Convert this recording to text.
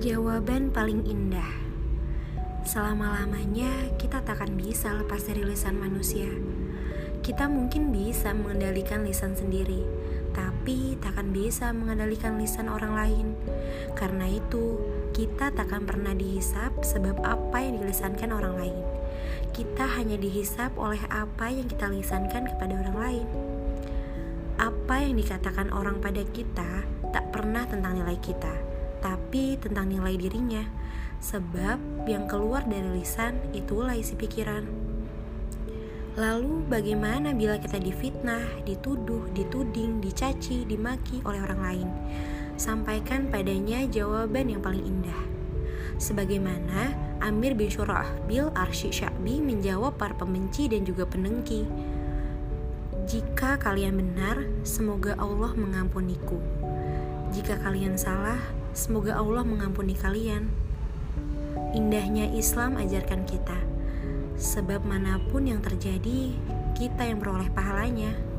Jawaban paling indah. Selama-lamanya kita takkan bisa lepas dari lisan manusia. Kita mungkin bisa mengendalikan lisan sendiri, tapi takkan bisa mengendalikan lisan orang lain. Karena itu, kita takkan pernah dihisap sebab apa yang dilisankan orang lain. Kita hanya dihisap oleh apa yang kita lisankan kepada orang lain. Apa yang dikatakan orang pada kita tak pernah tentang nilai kita, tapi tentang nilai dirinya. Sebab yang keluar dari lisan itulah isi pikiran. Lalu bagaimana bila kita difitnah, dituduh, dituding, dicaci, dimaki oleh orang lain? Sampaikan padanya jawaban yang paling indah. Sebagaimana Amir bin Syurah bil Arshi Sya'bi menjawab para pembenci dan juga pendengki. Jika kalian benar, semoga Allah mengampuniku. Jika kalian salah, semoga Allah mengampuni kalian. Indahnya Islam ajarkan kita, sebab mana pun yang terjadi, kita yang beroleh pahalanya.